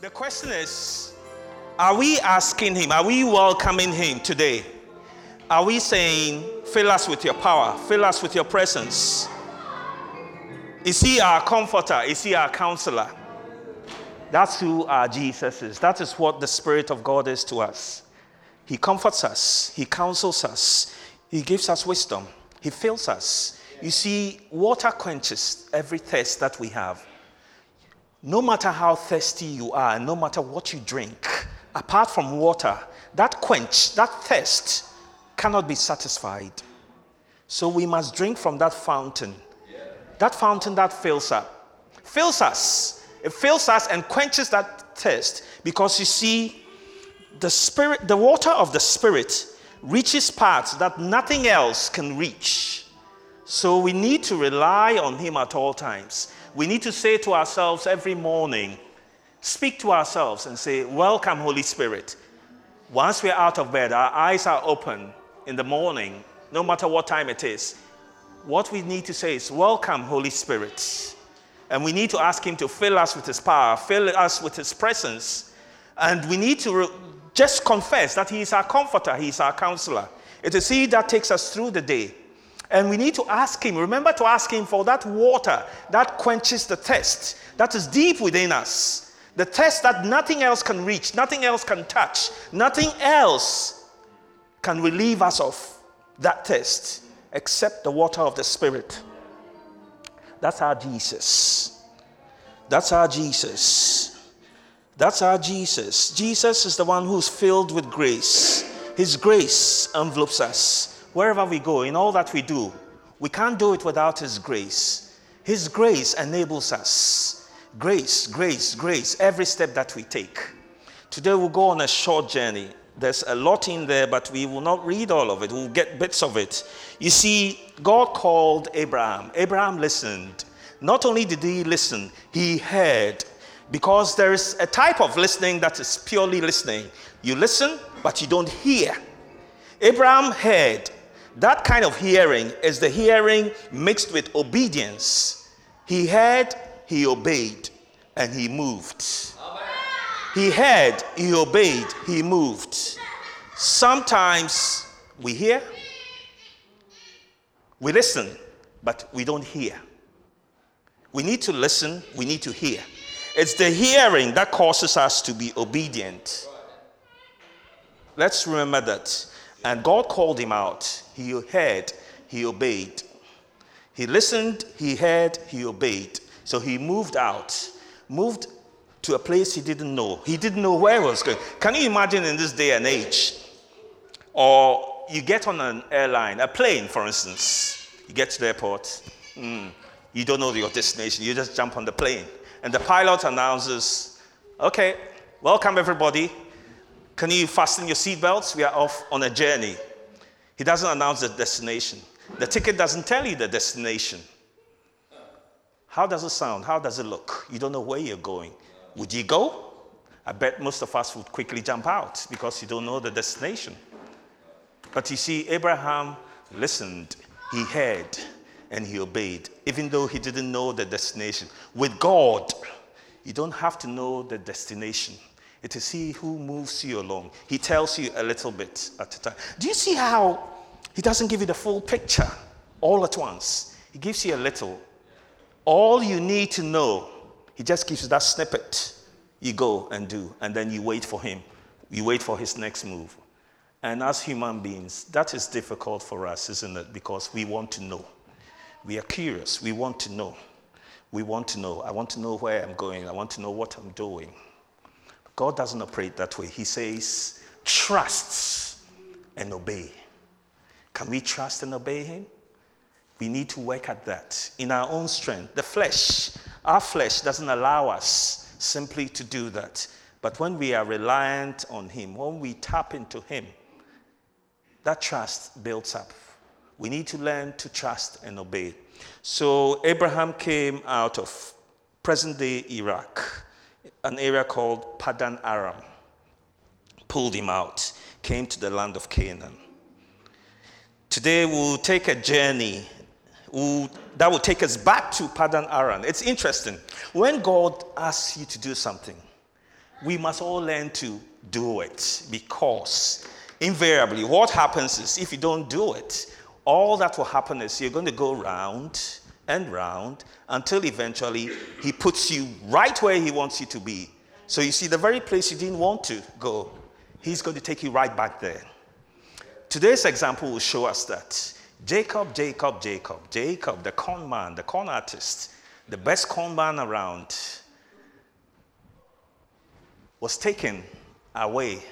The question is Are we asking Him, are we welcoming Him today? Are we saying, Fill us with your power, fill us with your presence? Is He our comforter? Is He our counselor? That's who our Jesus is. That is what the Spirit of God is to us. He comforts us, He counsels us, He gives us wisdom, He fills us. You see, water quenches every thirst that we have. No matter how thirsty you are, no matter what you drink, apart from water, that quench, that thirst cannot be satisfied. So we must drink from that fountain. That fountain that fills up, fills us. It fills us and quenches that thirst because you see, the spirit, the water of the spirit reaches parts that nothing else can reach. So we need to rely on Him at all times. We need to say to ourselves every morning, speak to ourselves and say, Welcome, Holy Spirit. Once we're out of bed, our eyes are open in the morning, no matter what time it is. What we need to say is, Welcome, Holy Spirit. And we need to ask Him to fill us with His power, fill us with His presence. And we need to re- just confess that He is our comforter, He is our counselor. It is He that takes us through the day. And we need to ask Him, remember to ask Him for that water that quenches the thirst that is deep within us. The thirst that nothing else can reach, nothing else can touch, nothing else can relieve us of that thirst except the water of the Spirit. That's our Jesus. That's our Jesus. That's our Jesus. Jesus is the one who's filled with grace. His grace envelopes us wherever we go, in all that we do. We can't do it without His grace. His grace enables us. Grace, grace, grace, every step that we take. Today we'll go on a short journey. There's a lot in there, but we will not read all of it. We'll get bits of it. You see, God called Abraham. Abraham listened. Not only did he listen, he heard. Because there is a type of listening that is purely listening. You listen, but you don't hear. Abraham heard. That kind of hearing is the hearing mixed with obedience. He heard, he obeyed, and he moved. He heard, he obeyed, he moved. Sometimes we hear, we listen, but we don't hear. We need to listen, we need to hear. It's the hearing that causes us to be obedient. Let's remember that. And God called him out. He heard, he obeyed. He listened, he heard, he obeyed. So he moved out, moved to a place he didn't know. He didn't know where he was going. Can you imagine in this day and age? Or you get on an airline, a plane, for instance. You get to the airport, mm, you don't know your destination, you just jump on the plane. And the pilot announces, okay, welcome everybody. Can you fasten your seatbelts? We are off on a journey. He doesn't announce the destination. The ticket doesn't tell you the destination. How does it sound? How does it look? You don't know where you're going. Would you go? I bet most of us would quickly jump out because you don't know the destination. But you see, Abraham listened, he heard, and he obeyed, even though he didn't know the destination. With God, you don't have to know the destination. It is He who moves you along. He tells you a little bit at a time. Do you see how He doesn't give you the full picture all at once? He gives you a little. All you need to know, He just gives you that snippet. You go and do, and then you wait for Him. You wait for His next move. And as human beings, that is difficult for us, isn't it? Because we want to know. We are curious. We want to know. We want to know. I want to know where I'm going. I want to know what I'm doing. God doesn't operate that way. He says, trust and obey. Can we trust and obey Him? We need to work at that in our own strength. The flesh, our flesh doesn't allow us simply to do that. But when we are reliant on Him, when we tap into Him, that trust builds up. We need to learn to trust and obey. So Abraham came out of present day Iraq, an area called Padan Aram, pulled him out, came to the land of Canaan. Today we'll take a journey we'll, that will take us back to Padan Aram. It's interesting. When God asks you to do something, we must all learn to do it because invariably what happens is if you don't do it, all that will happen is you're going to go round and round until eventually he puts you right where he wants you to be. So you see, the very place you didn't want to go, he's going to take you right back there. Today's example will show us that Jacob, Jacob, Jacob, Jacob, the con man, the con artist, the best con man around, was taken away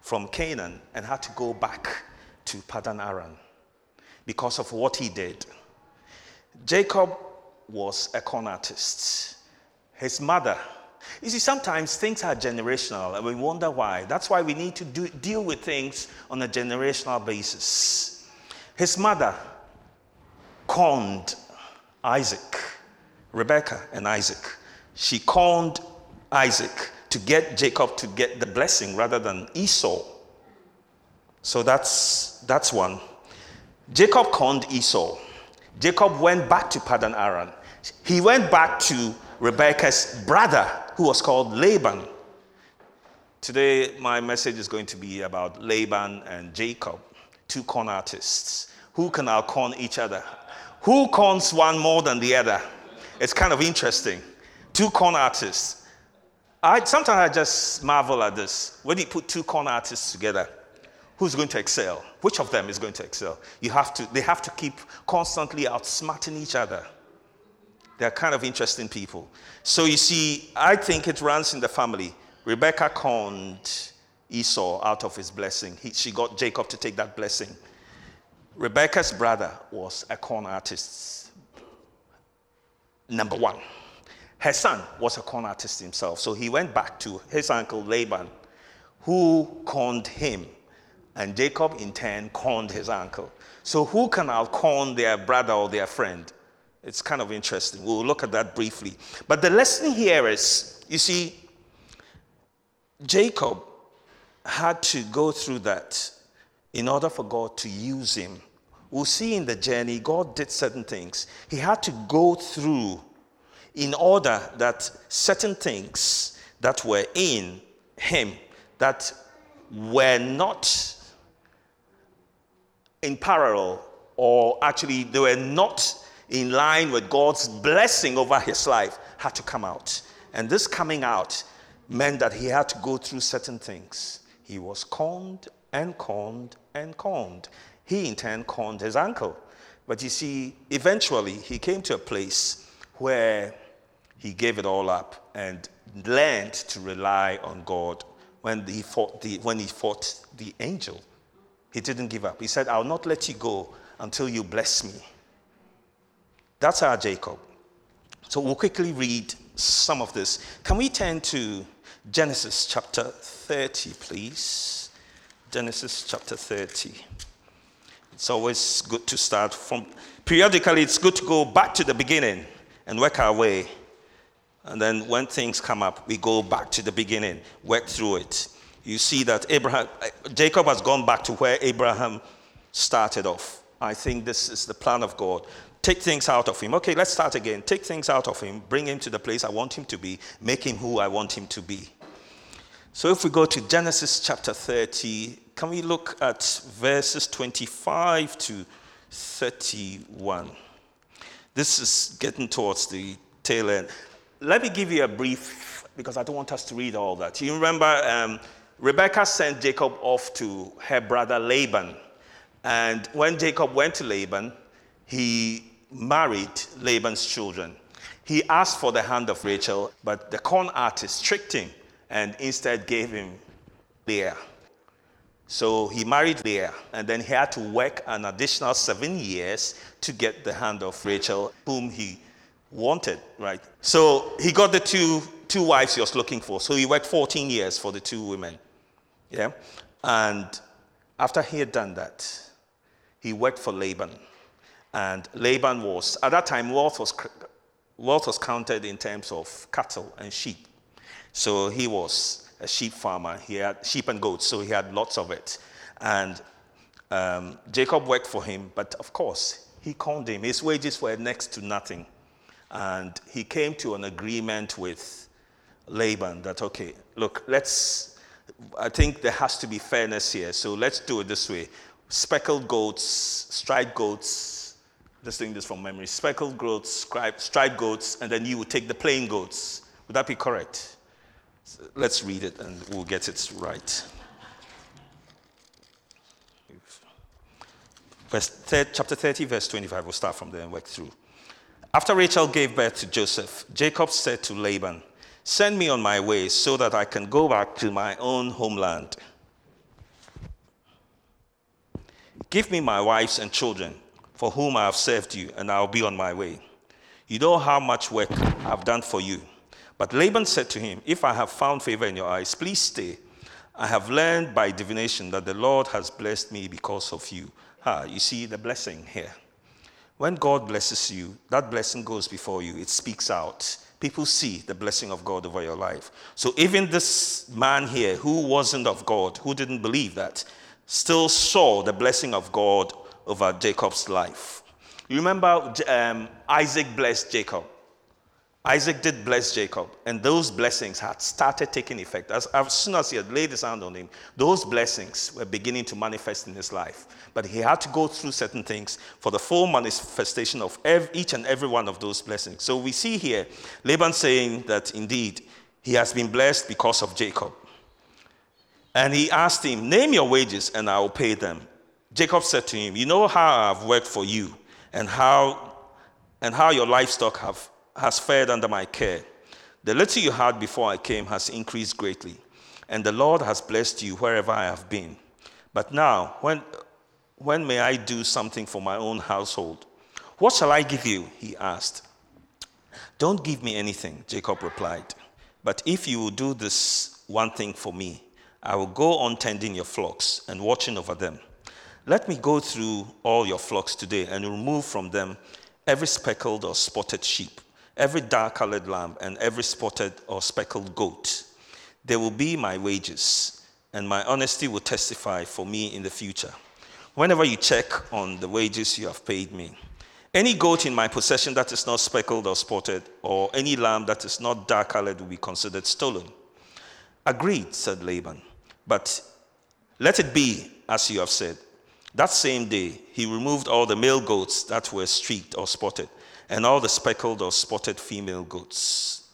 from Canaan and had to go back to Padan Aram because of what he did. Jacob was a con artist. His mother, you see, sometimes things are generational and we wonder why. That's why we need to do, deal with things on a generational basis. His mother conned Isaac, Rebecca and Isaac. She conned Isaac to get Jacob to get the blessing rather than Esau. So that's, that's one. Jacob conned Esau. Jacob went back to Padan Aram. He went back to Rebecca's brother, who was called Laban. Today, my message is going to be about Laban and Jacob, two con artists. Who can outcon each other? Who cons one more than the other? It's kind of interesting. Two con artists. I, sometimes I just marvel at this. When you put two con artists together, who's going to excel? Which of them is going to excel? You have to, they have to keep constantly outsmarting each other. They're kind of interesting people. So you see, I think it runs in the family. Rebecca conned Esau out of his blessing. He, she got Jacob to take that blessing. Rebecca's brother was a corn artist. Number one. Her son was a corn artist himself. So he went back to his uncle Laban, who conned him and Jacob, in turn, conned his uncle. So, who can outcon their brother or their friend? It's kind of interesting. We'll look at that briefly. But the lesson here is you see, Jacob had to go through that in order for God to use him. We'll see in the journey, God did certain things. He had to go through in order that certain things that were in him that were not in parallel, or actually they were not in line with God's blessing over his life, had to come out. And this coming out meant that he had to go through certain things. He was conned and conned and conned. He in turn conned his uncle. But you see, eventually he came to a place where he gave it all up and learned to rely on God when he fought the, when he fought the angel. He didn't give up. He said, I'll not let you go until you bless me. That's our Jacob. So we'll quickly read some of this. Can we turn to Genesis chapter 30, please? Genesis chapter 30. It's always good to start from, periodically, it's good to go back to the beginning and work our way. And then when things come up, we go back to the beginning, work through it you see that Abraham, Jacob has gone back to where Abraham started off. I think this is the plan of God. Take things out of him. Okay, let's start again. Take things out of him, bring him to the place I want him to be, make him who I want him to be. So if we go to Genesis chapter 30, can we look at verses 25 to 31? This is getting towards the tail end. Let me give you a brief, because I don't want us to read all that. You remember um, Rebecca sent Jacob off to her brother Laban. And when Jacob went to Laban, he married Laban's children. He asked for the hand of Rachel, but the corn artist tricked him and instead gave him Leah. So he married Leah, and then he had to work an additional seven years to get the hand of Rachel, whom he wanted, right? So he got the two, two wives he was looking for. So he worked 14 years for the two women. Yeah? And after he had done that, he worked for Laban. And Laban was, at that time, wealth was, wealth was counted in terms of cattle and sheep. So he was a sheep farmer. He had sheep and goats, so he had lots of it. And um, Jacob worked for him, but of course, he conned him. His wages were next to nothing. And he came to an agreement with Laban that, okay, look, let's, I think there has to be fairness here. So let's do it this way speckled goats, striped goats, just doing this from memory, speckled goats, striped goats, and then you would take the plain goats. Would that be correct? So let's read it and we'll get it right. Verse, chapter 30, verse 25. We'll start from there and work through. After Rachel gave birth to Joseph, Jacob said to Laban, Send me on my way so that I can go back to my own homeland. Give me my wives and children, for whom I have served you, and I'll be on my way. You know how much work I've done for you. But Laban said to him, If I have found favor in your eyes, please stay. I have learned by divination that the Lord has blessed me because of you. Ah, you see the blessing here. When God blesses you, that blessing goes before you, it speaks out. People see the blessing of God over your life. So even this man here who wasn't of God, who didn't believe that, still saw the blessing of God over Jacob's life. You remember um, Isaac blessed Jacob. Isaac did bless Jacob, and those blessings had started taking effect. As, as, soon as he had laid his hand on him, those blessings were beginning to manifest in his life. But he had to go through certain things for the full manifestation of each and every one of those blessings. So we see here Laban saying that indeed he has been blessed because of Jacob. And he asked him, Name your wages, and I will pay them. Jacob said to him, You know how I've worked for you, and how, and how your livestock have has fared under my care. The little you had before I came has increased greatly, and the Lord has blessed you wherever I have been. But now, when, when may I do something for my own household? What shall I give you? He asked. Don't give me anything, Jacob replied. But if you will do this one thing for me, I will go on tending your flocks and watching over them. Let me go through all your flocks today and remove from them every speckled or spotted sheep every dark colored lamb, and every spotted or speckled goat. They will be my wages, and my honesty will testify for me in the future. Whenever you check on the wages you have paid me, any goat in my possession that is not speckled or spotted, or any lamb that is not dark colored will be considered stolen. Agreed, said Laban. But let it be as you have said. That same day, he removed all the male goats that were streaked or spotted and all the speckled or spotted female goats,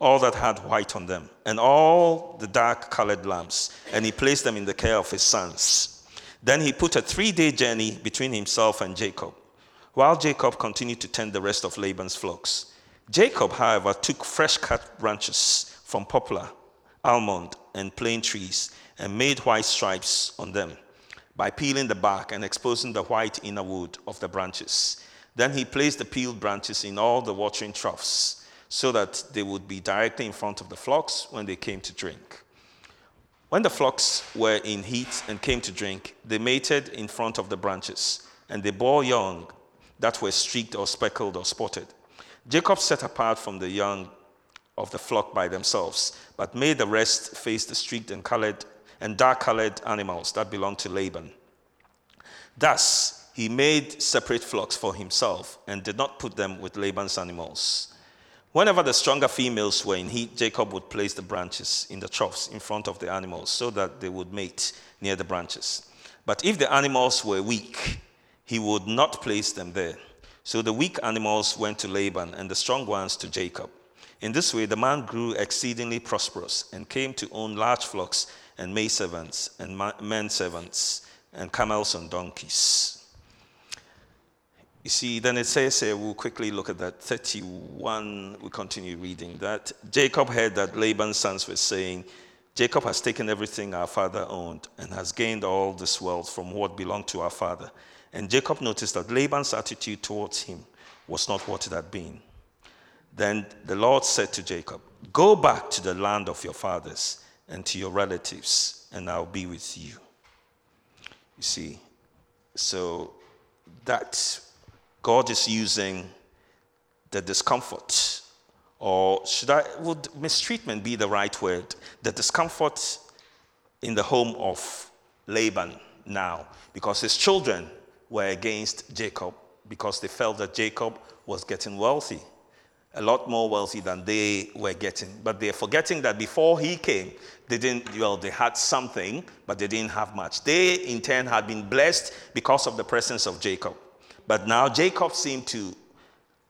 all that had white on them, and all the dark colored lambs, and he placed them in the care of his sons. Then he put a three day journey between himself and Jacob, while Jacob continued to tend the rest of Laban's flocks. Jacob, however, took fresh cut branches from poplar, almond, and plane trees and made white stripes on them by peeling the bark and exposing the white inner wood of the branches. Then he placed the peeled branches in all the watering troughs so that they would be directly in front of the flocks when they came to drink. When the flocks were in heat and came to drink, they mated in front of the branches, and they bore young that were streaked or speckled or spotted. Jacob set apart from the young of the flock by themselves, but made the rest face the streaked and colored and dark colored animals that belonged to Laban. Thus, he made separate flocks for himself and did not put them with Laban's animals. Whenever the stronger females were in heat, Jacob would place the branches in the troughs in front of the animals so that they would mate near the branches. But if the animals were weak, he would not place them there. So the weak animals went to Laban and the strong ones to Jacob. In this way, the man grew exceedingly prosperous and came to own large flocks and maidservants and men servants and camels and donkeys. You see, then it says here, we'll quickly look at that 31, we continue reading that. Jacob heard that Laban's sons were saying, Jacob has taken everything our father owned and has gained all this wealth from what belonged to our father. And Jacob noticed that Laban's attitude towards him was not what it had been. Then the Lord said to Jacob, Go back to the land of your fathers and to your relatives, and I'll be with you. You see, so that God is using the discomfort, or should I, would mistreatment be the right word? The discomfort in the home of Laban now, because his children were against Jacob because they felt that Jacob was getting wealthy. a lot more wealthy than they were getting. But they're forgetting that before he came, they didn't, well, they had something, but they didn't have much. They, in turn, had been blessed because of the presence of Jacob. But now Jacob seemed to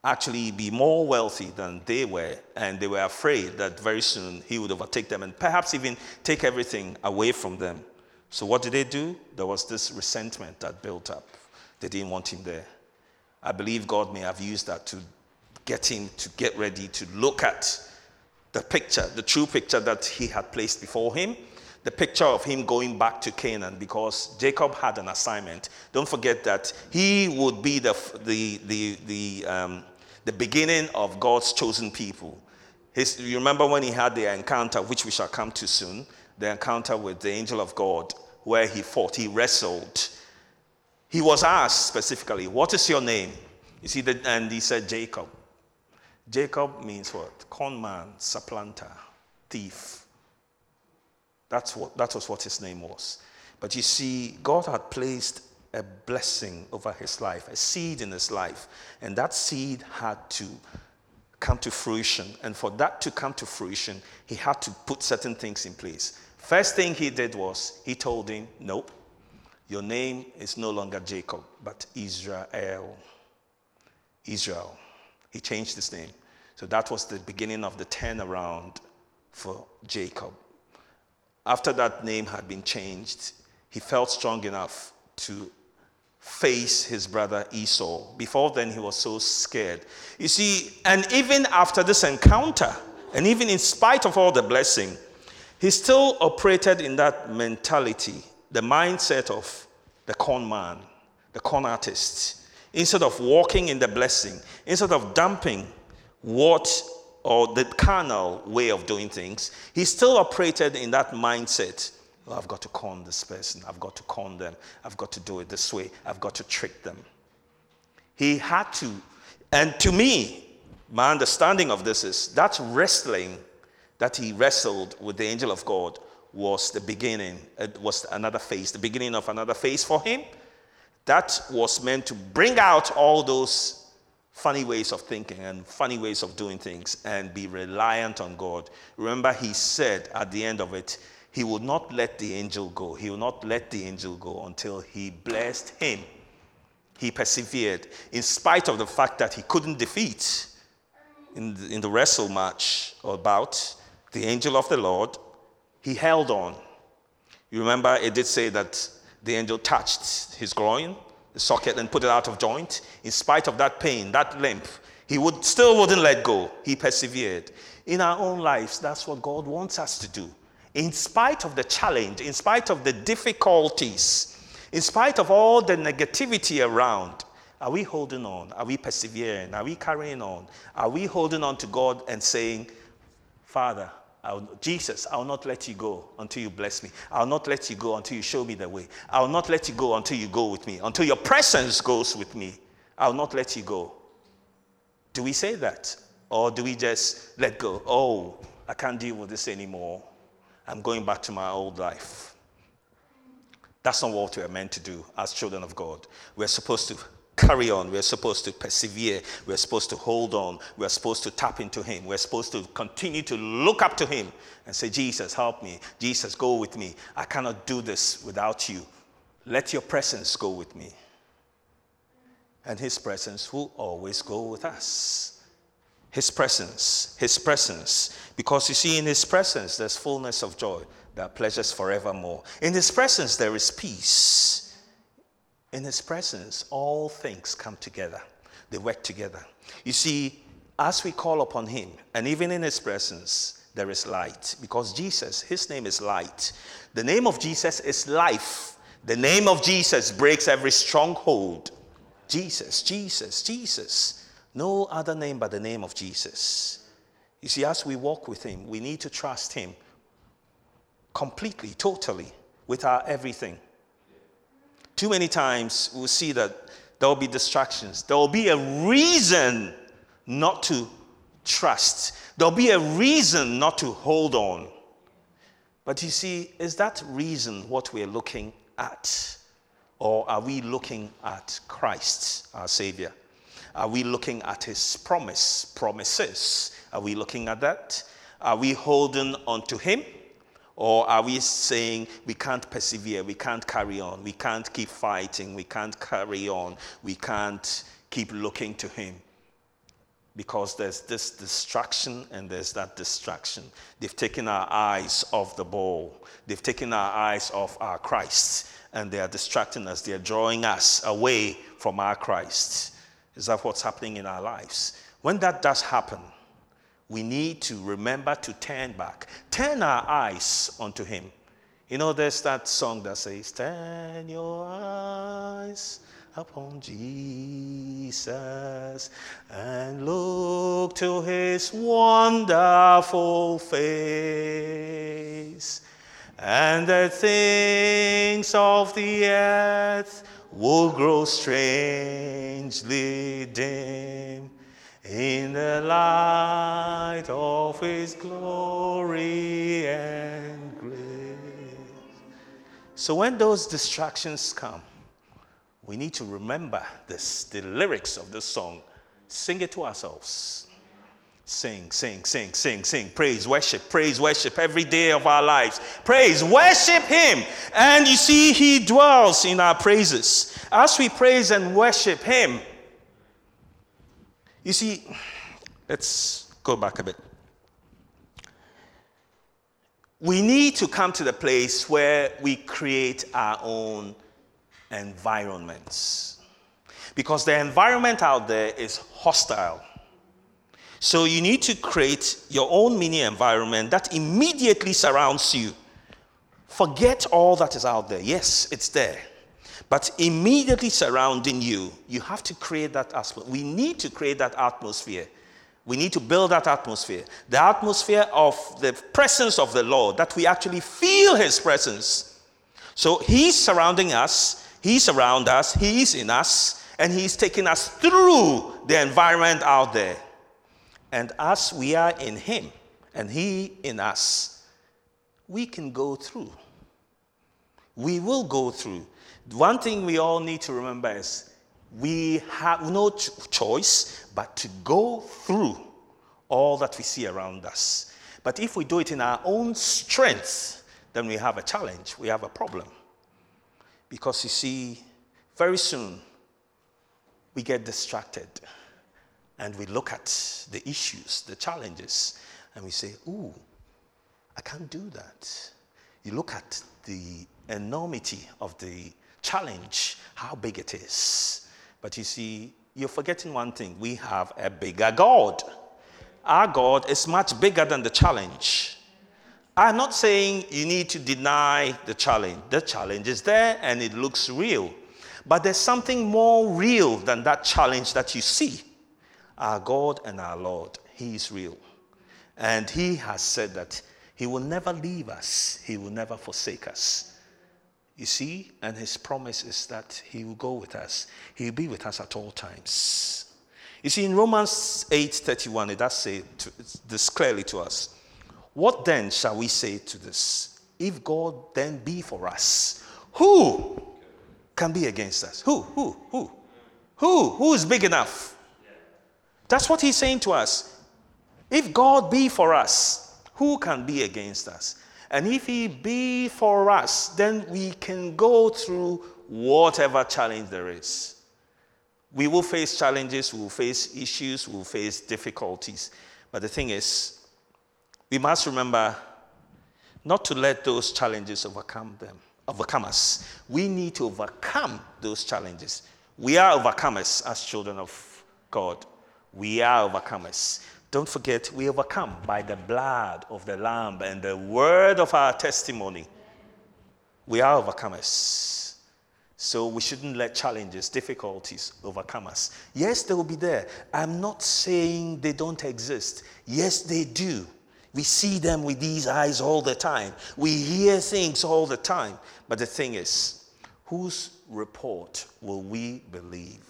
actually be more wealthy than they were, and they were afraid that very soon he would overtake them and perhaps even take everything away from them. So, what did they do? There was this resentment that built up. They didn't want him there. I believe God may have used that to get him to get ready to look at the picture, the true picture that he had placed before him, the picture of him going back to Canaan because Jacob had an assignment. Don't forget that he would be the, the, the, the, um, the beginning of God's chosen people. His, you remember when he had the encounter, which we shall come to soon, the encounter with the angel of God, where he fought, he wrestled. He was asked specifically, What is your name? You see, the, and he said, Jacob. Jacob means what? Conman, supplanter, thief. That's what, that was what his name was. But you see, God had placed a blessing over his life, a seed in his life. And that seed had to come to fruition. And for that to come to fruition, he had to put certain things in place. First thing he did was he told him, Nope, your name is no longer Jacob, but Israel. Israel. He changed his name. So that was the beginning of the turnaround for Jacob. After that name had been changed, he felt strong enough to face his brother Esau. Before then, he was so scared. You see, and even after this encounter, and even in spite of all the blessing, he still operated in that mentality, the mindset of the con man, the con artist. Instead of walking in the blessing, instead of dumping what or the carnal way of doing things, he still operated in that mindset. Oh, I've got to con this person. I've got to con them. I've got to do it this way. I've got to trick them. He had to. And to me, my understanding of this is that wrestling that he wrestled with the angel of God was the beginning. It was another phase, the beginning of another phase for him. That was meant to bring out all those funny ways of thinking and funny ways of doing things and be reliant on God. Remember, he said at the end of it, he would not let the angel go. He will not let the angel go until he blessed him. He persevered in spite of the fact that he couldn't defeat in the, in the wrestle match or bout the angel of the Lord. He held on. You remember it did say that the angel touched his groin the socket and put it out of joint. In spite of that pain, that limp, he would still wouldn't let go. He persevered. In our own lives, that's what God wants us to do. In spite of the challenge, in spite of the difficulties, in spite of all the negativity around, are we holding on? Are we persevering? Are we carrying on? Are we holding on to God and saying, Father, I'll, Jesus, I'll not let you go until you bless me. I'll not let you go until you show me the way. I'll not let you go until you go with me, until your presence goes with me. I'll not let you go. Do we say that? Or do we just let go? Oh, I can't deal with this anymore. I'm going back to my old life. That's not what we're meant to do as children of God. We're supposed to carry on. We're supposed to persevere. We're supposed to hold on. We're supposed to tap into Him. We're supposed to continue to look up to Him and say, Jesus, help me. Jesus, go with me. I cannot do this without you. Let your presence go with me. And His presence will always go with us. His presence, His presence. Because you see, in His presence, there's fullness of joy. Are pleasures forevermore. In His presence, there is peace. In His presence, all things come together, they work together. You see, as we call upon Him, and even in His presence, there is light. Because Jesus, His name is light. The name of Jesus is life. The name of Jesus breaks every stronghold. Jesus, Jesus, Jesus. No other name but the name of Jesus. You see, as we walk with Him, we need to trust Him completely, totally, with our everything. Too many times we'll see that there will be distractions. There will be a reason not to trust. There'll be a reason not to hold on. But you see, is that reason what we're looking at? Or are we looking at Christ, our Savior? Are we looking at his promise, promises? Are we looking at that? Are we holding on to him? Or are we saying we can't persevere, we can't carry on, we can't keep fighting, we can't carry on, we can't keep looking to him? Because there's this distraction and there's that distraction. They've taken our eyes off the ball, they've taken our eyes off our Christ, and they are distracting us, they are drawing us away from our Christ. Is that what's happening in our lives? When that does happen, we need to remember to turn back, turn our eyes onto Him. You know, there's that song that says, Turn your eyes upon Jesus and look to His wonderful face, and the things of the earth will grow strangely dim in the light of his glory and grace. So when those distractions come, we need to remember this, the lyrics of this song. Sing it to ourselves. Sing, sing, sing, sing, sing. Praise, worship, praise, worship every day of our lives. Praise, worship Him. And you see, He dwells in our praises. As we praise and worship Him, you see, let's go back a bit. We need to come to the place where we create our own environments. Because the environment out there is hostile. So you need to create your own mini environment that immediately surrounds you. Forget all that is out there. Yes, it's there. But immediately surrounding you, you have to create that atmosphere. We need to create that atmosphere. We need to build that atmosphere. The atmosphere of the presence of the Lord, that we actually feel His presence. So He's surrounding us, He's around us, He's in us, and He's taking us through the environment out there. And as we are in Him and He in us, we can go through. We will go through. One thing we all need to remember is we have no ch- choice but to go through all that we see around us. But if we do it in our own strength, then we have a challenge, we have a problem. Because you see, very soon we get distracted and we look at the issues, the challenges, and we say, Ooh, I can't do that. You look at the enormity of the challenge, how big it is. But you see, you're forgetting one thing we have a bigger God. Our God is much bigger than the challenge. I'm not saying you need to deny the challenge. The challenge is there and it looks real. But there's something more real than that challenge that you see. Our God and our Lord, He is real. And He has said that He will never leave us, He will never forsake us. You see, and his promise is that he will go with us. He will be with us at all times. You see, in Romans 8:31, it does say to, this clearly to us. What then shall we say to this? If God then be for us, who can be against us? Who? Who? Who? Who? Who is big enough? That's what he's saying to us. If God be for us, who can be against us? And if He be for us, then we can go through whatever challenge there is. We will face challenges, we will face issues, we will face difficulties. But the thing is, we must remember not to let those challenges overcome them, overcome us. We need to overcome those challenges. We are overcomers as children of God. We are overcomers. Don't forget, we overcome by the blood of the Lamb and the word of our testimony. We are overcomers. So we shouldn't let challenges, difficulties overcome us. Yes, they will be there. I'm not saying they don't exist. Yes, they do. We see them with these eyes all the time. We hear things all the time. But the thing is, whose report will we believe?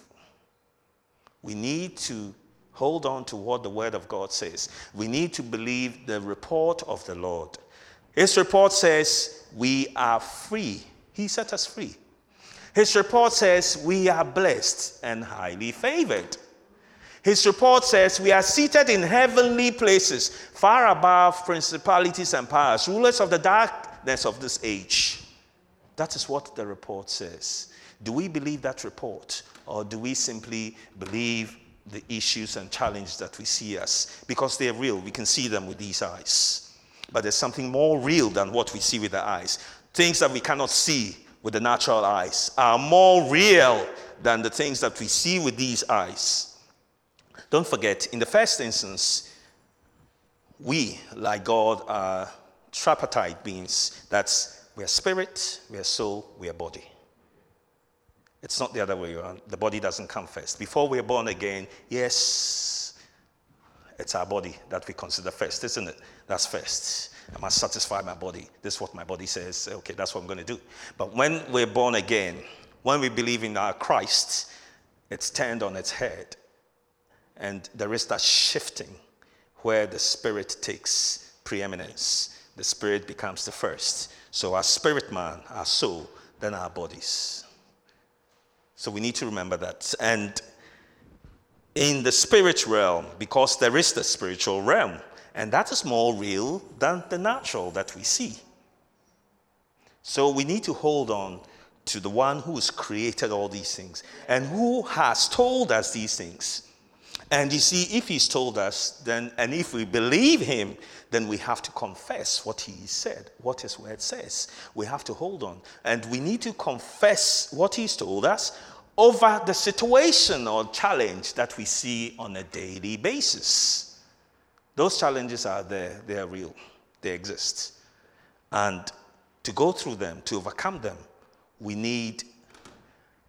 We need to Hold on to what the Word of God says. We need to believe the report of the Lord. His report says, We are free. He set us free. His report says, We are blessed and highly favored. His report says, We are seated in heavenly places, far above principalities and powers, rulers of the darkness of this age. That is what the report says. Do we believe that report, or do we simply believe the issues and challenges that we see as? Because they're real, we can see them with these eyes. But there's something more real than what we see with the eyes. Things that we cannot see with the natural eyes are more real than the things that we see with these eyes. Don't forget, in the first instance, we, like God, are tripartite beings. That's we are spirit, we are soul, we are body. It's not the other way around. The body doesn't come first. Before we are born again, yes, it's our body that we consider first, isn't it? That's first. I must satisfy my body. This is what my body says. Okay, that's what I'm going to do. But when we're born again, when we believe in our Christ, it's turned on its head. And there is that shifting where the spirit takes preeminence. The spirit becomes the first. So our spirit man, our soul, then our bodies. So we need to remember that. And in the spirit realm, because there is the spiritual realm, and that is more real than the natural that we see. So we need to hold on to the one who has created all these things and who has told us these things. And you see, if he's told us, then, and if we believe him, then we have to confess what he said, what his word says. We have to hold on. And we need to confess what he's told us over the situation or challenge that we see on a daily basis. Those challenges are there, they are real, they exist. And to go through them, to overcome them, we need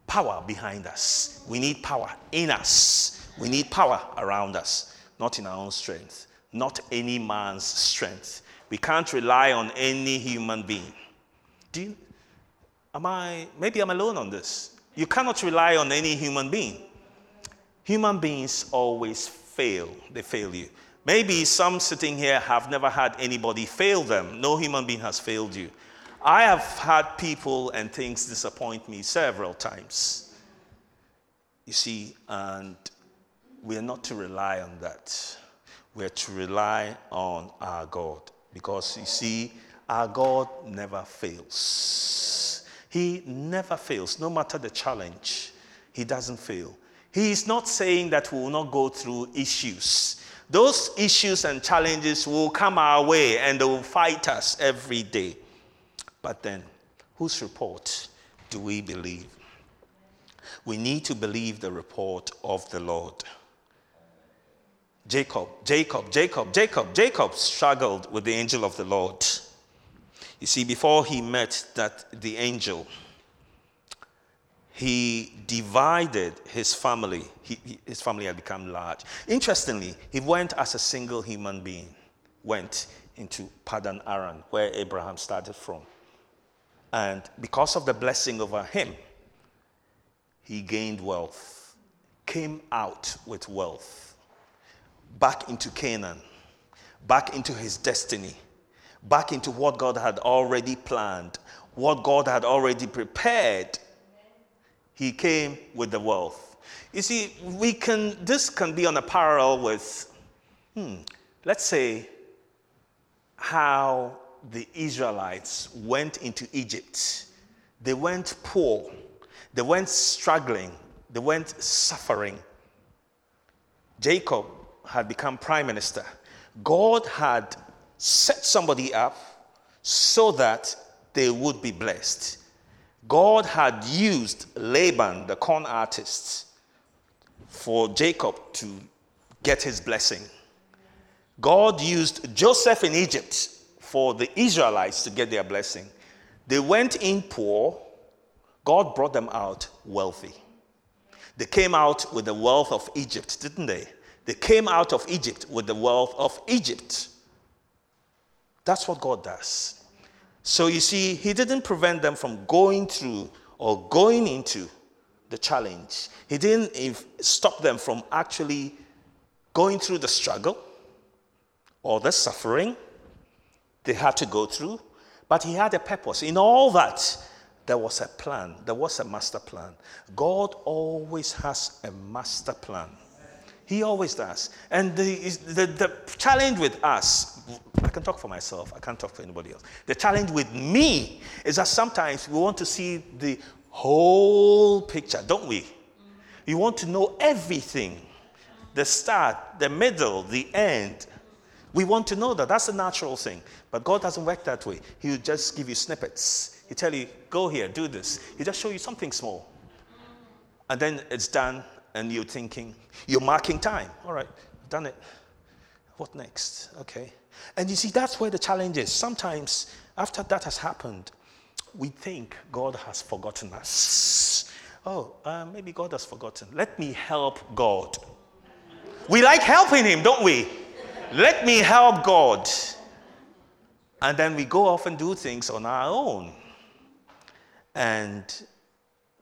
power behind us, we need power in us we need power around us, not in our own strength, not any man's strength. We can't rely on any human being. Do you, am I, maybe I'm alone on this. You cannot rely on any human being. Human beings always fail, they fail you. Maybe some sitting here have never had anybody fail them. No human being has failed you. I have had people and things disappoint me several times. You see, and we are not to rely on that. We are to rely on our God. Because you see, our God never fails. He never fails, no matter the challenge. He doesn't fail. He is not saying that we will not go through issues. Those issues and challenges will come our way and they will fight us every day. But then, whose report do we believe? We need to believe the report of the Lord. Jacob, Jacob, Jacob, Jacob, Jacob struggled with the angel of the Lord. You see, before he met that the angel, he divided his family. He, he, his family had become large. Interestingly, he went as a single human being, went into Padan Aram, where Abraham started from. And because of the blessing over him, he gained wealth, came out with wealth back into Canaan, back into his destiny, back into what God had already planned, what God had already prepared. He came with the wealth. You see, we can this can be on a parallel with, hmm, let's say, how the Israelites went into Egypt. They went poor, they went struggling, they went suffering. Jacob had become prime minister, God had set somebody up so that they would be blessed. God had used Laban, the corn artist, for Jacob to get his blessing. God used Joseph in Egypt for the Israelites to get their blessing. They went in poor, God brought them out wealthy. They came out with the wealth of Egypt, didn't they? They came out of Egypt with the wealth of Egypt. That's what God does. So you see, He didn't prevent them from going through or going into the challenge. He didn't stop them from actually going through the struggle or the suffering they had to go through, but He had a purpose. In all that, there was a plan, there was a master plan. God always has a master plan. He always does. And the, the, the challenge with us, I can talk for myself, I can't talk for anybody else. The challenge with me is that sometimes we want to see the whole picture, don't we? We want to know everything the start, the middle, the end. We want to know that. That's a natural thing. But God doesn't work that way. He will just give you snippets. He tell you, go here, do this. He just show you something small. And then it's done, and you're thinking, you're marking time. All right, done it. What next? Okay. And you see, that's where the challenge is. Sometimes, after that has happened, we think God has forgotten us. Oh, uh, maybe God has forgotten. Let me help God. We like helping Him, don't we? Let me help God. And then we go off and do things on our own. And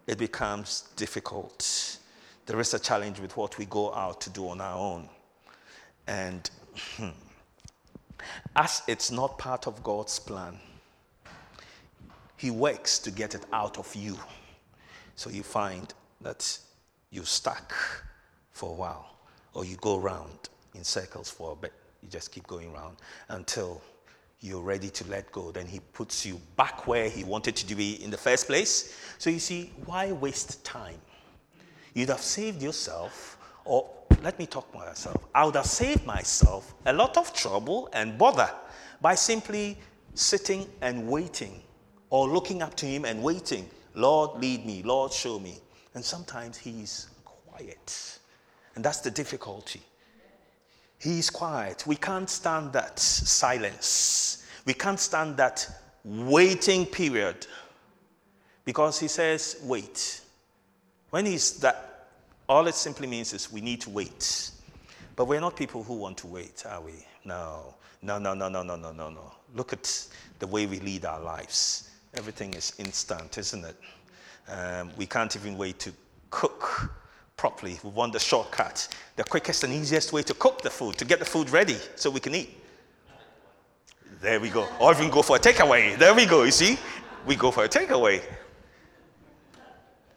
it becomes difficult there is a challenge with what we go out to do on our own. And hmm, as it's not part of God's plan, He works to get it out of you. So you find that you're stuck for a while, or you go around in circles for a bit. You just keep going around until you're ready to let go. Then He puts you back where He wanted you to be in the first place. So you see, why waste time? You'd have saved yourself, or let me talk myself. I would have saved myself a lot of trouble and bother by simply sitting and waiting or looking up to Him and waiting. Lord, lead me. Lord, show me. And sometimes He's quiet. And that's the difficulty. He's quiet. We can't stand that silence. We can't stand that waiting period because He says, wait. When he's that, all it simply means is we need to wait. But we're not people who want to wait, are we? No, no, no, no, no, no, no, no, no. Look at the way we lead our lives. Everything is instant, isn't it? Um, we can't even wait to cook properly. We want the shortcut, the quickest and easiest way to cook the food, to get the food ready so we can eat. There we go. Or even go for a takeaway. There we go, you see? We go for a takeaway.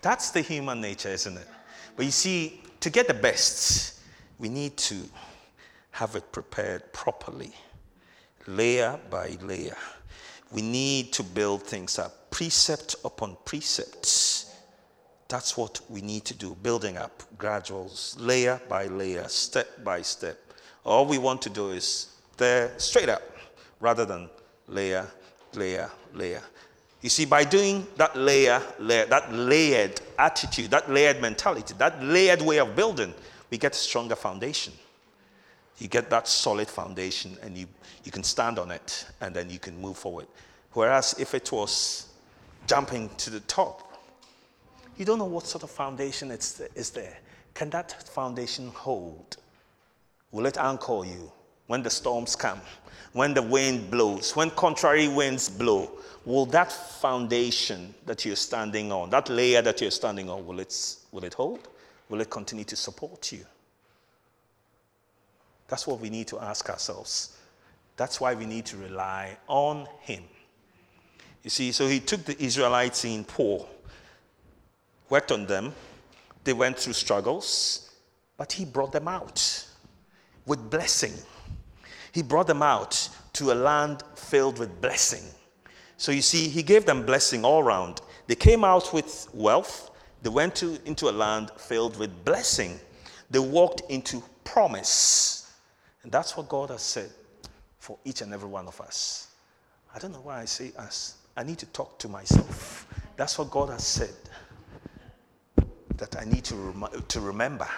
That's the human nature, isn't it? But you see, to get the best, we need to have it prepared properly, layer by layer. We need to build things up, precept upon precepts. That's what we need to do, building up graduals, layer by layer, step by step. All we want to do is there straight up rather than layer, layer, layer. You see, by doing that layer, layer, that layered attitude, that layered mentality, that layered way of building, we get a stronger foundation. You get that solid foundation and you, you can stand on it and then you can move forward. Whereas if it was jumping to the top, you don't know what sort of foundation it's, is there. Can that foundation hold? Will it anchor you when the storms come, when the wind blows, when contrary winds blow? will that foundation that you're standing on, that layer that you're standing on, will it, will it hold? Will it continue to support you? That's what we need to ask ourselves. That's why we need to rely on Him. You see, so He took the Israelites in poor, worked on them. They went through struggles, but He brought them out with blessing. He brought them out to a land filled with blessing. So you see, he gave them blessing all around. They came out with wealth. They went to, into a land filled with blessing. They walked into promise. And that's what God has said for each and every one of us. I don't know why I say us. I need to talk to myself. That's what God has said that I need to, rem- to remember.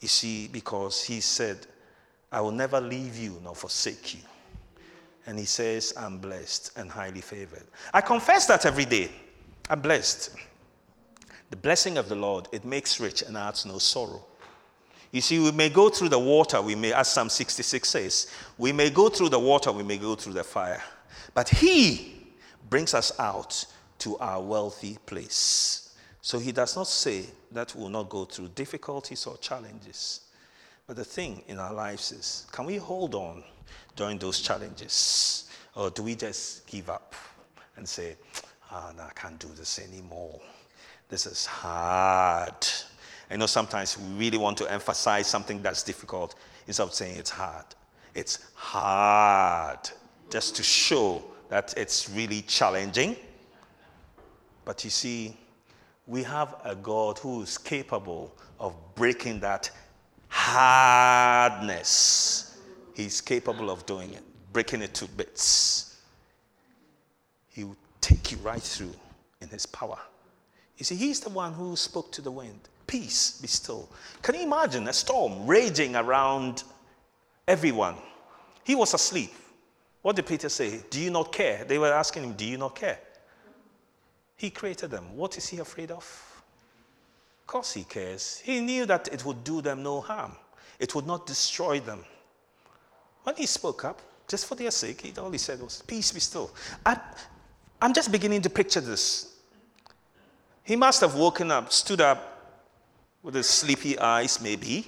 You see, because He said, I will never leave you nor forsake you and he says, I'm blessed and highly favored. I confess that every day. I'm blessed. The blessing of the Lord, it makes rich and adds no sorrow. You see, we may go through the water, we may, as Psalm 66 says, we may go through the water, we may go through the fire, but He brings us out to our wealthy place. So He does not say that we will not go through difficulties or challenges. But the thing in our lives is can we hold on during those challenges? Or do we just give up and say, ah, oh, no, I can't do this anymore? This is hard. I know sometimes we really want to emphasize something that's difficult instead of saying it's hard. It's hard just to show that it's really challenging. But you see, we have a God who is capable of breaking that hardness. He's capable of doing it, breaking it to bits. He will take you right through in his power. You see, he's the one who spoke to the wind. Peace, be still. Can you imagine a storm raging around everyone? He was asleep. What did Peter say? Do you not care? They were asking him, Do you not care? He created them. What is he afraid of? Course, he cares. He knew that it would do them no harm, it would not destroy them. When he spoke up, just for their sake, he, all he said was, Peace be still. I, I'm just beginning to picture this. He must have woken up, stood up with his sleepy eyes, maybe,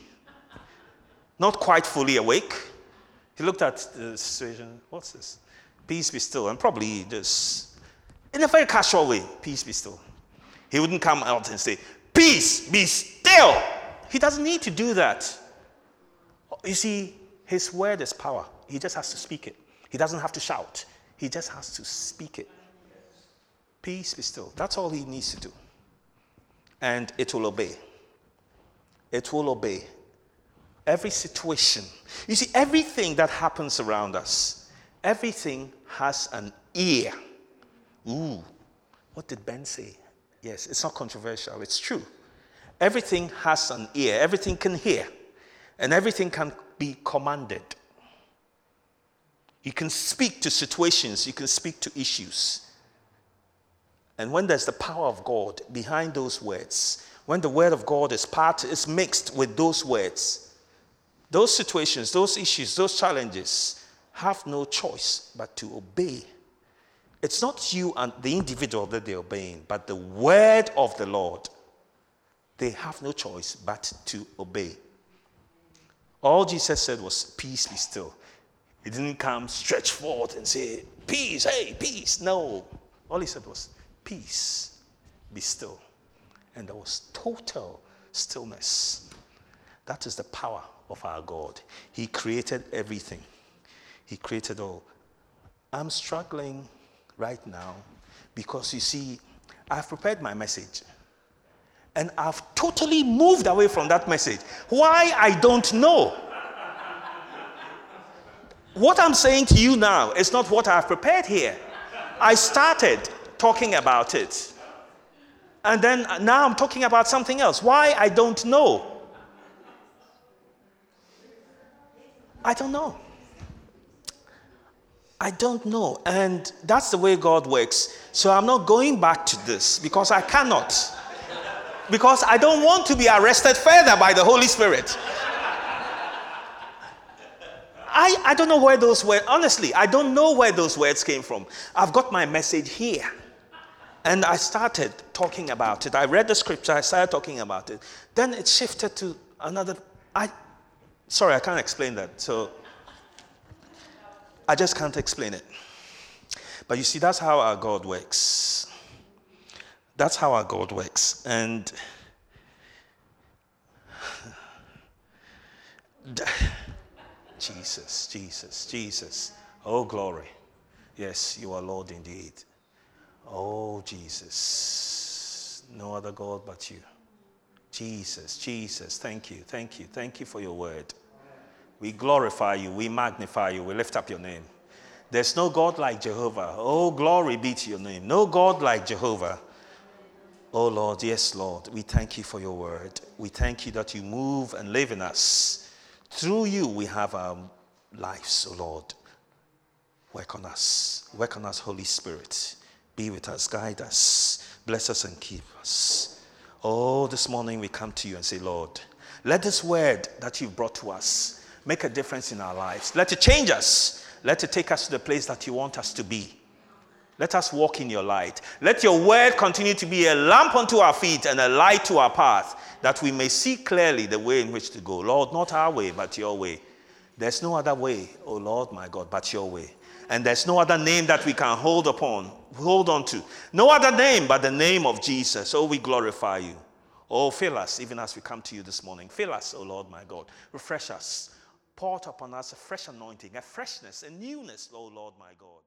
not quite fully awake. He looked at the situation. What's this? Peace be still. And probably just, in a very casual way, peace be still. He wouldn't come out and say, Peace be still. He doesn't need to do that. You see, his word is power. He just has to speak it. He doesn't have to shout, he just has to speak it. Peace be still. That's all he needs to do. And it will obey. It will obey every situation. You see, everything that happens around us, everything has an ear. Ooh, what did Ben say? Yes, it's not controversial, it's true. Everything has an ear, everything can hear, and everything can be commanded. You can speak to situations, you can speak to issues. And when there's the power of God behind those words, when the word of God is part is mixed with those words, those situations, those issues, those challenges have no choice but to obey. It's not you and the individual that they're obeying, but the word of the Lord. They have no choice but to obey. All Jesus said was, Peace be still. He didn't come stretch forth and say, Peace, hey, peace. No. All he said was, Peace, be still. And there was total stillness. That is the power of our God. He created everything, He created all. I'm struggling right now because you see, I've prepared my message and I've totally moved away from that message. Why? I don't know. what I'm saying to you now is not what I've prepared here. I started talking about it. And then now I'm talking about something else. Why? I don't know. I don't know. I don't know. And that's the way God works. So I'm not going back to this because I cannot. Because I don't want to be arrested further by the Holy Spirit. I, I don't know where those words, honestly, I don't know where those words came from. I've got my message here. And I started talking about it. I read the scripture, I started talking about it. Then it shifted to another. I, Sorry, I can't explain that. So I just can't explain it. But you see, that's how our God works. That's how our God works. And Jesus, Jesus, Jesus. Oh, glory. Yes, you are Lord indeed. Oh, Jesus. No other God but you. Jesus, Jesus, thank you, thank you, thank you for your word. We glorify you, we magnify you, we lift up your name. There's no God like Jehovah. Oh, glory be to your name. No God like Jehovah. Oh, Lord, yes, Lord, we thank you for your word. We thank you that you move and live in us. Through you, we have our lives, oh Lord. Work on us. Work on us, Holy Spirit. Be with us, guide us, bless us, and keep us. Oh, this morning we come to you and say, Lord, let this word that you've brought to us make a difference in our lives. Let it change us. Let it take us to the place that you want us to be. Let us walk in your light. Let your word continue to be a lamp unto our feet and a light to our path, that we may see clearly the way in which to go. Lord, not our way, but your way. There's no other way, O oh Lord my God, but your way. And there's no other name that we can hold upon, hold on to. No other name but the name of Jesus. Oh, we glorify you. Oh, fill us even as we come to you this morning. Fill us, oh Lord my God. Refresh us. Pour out upon us a fresh anointing, a freshness, a newness, O Lord my God.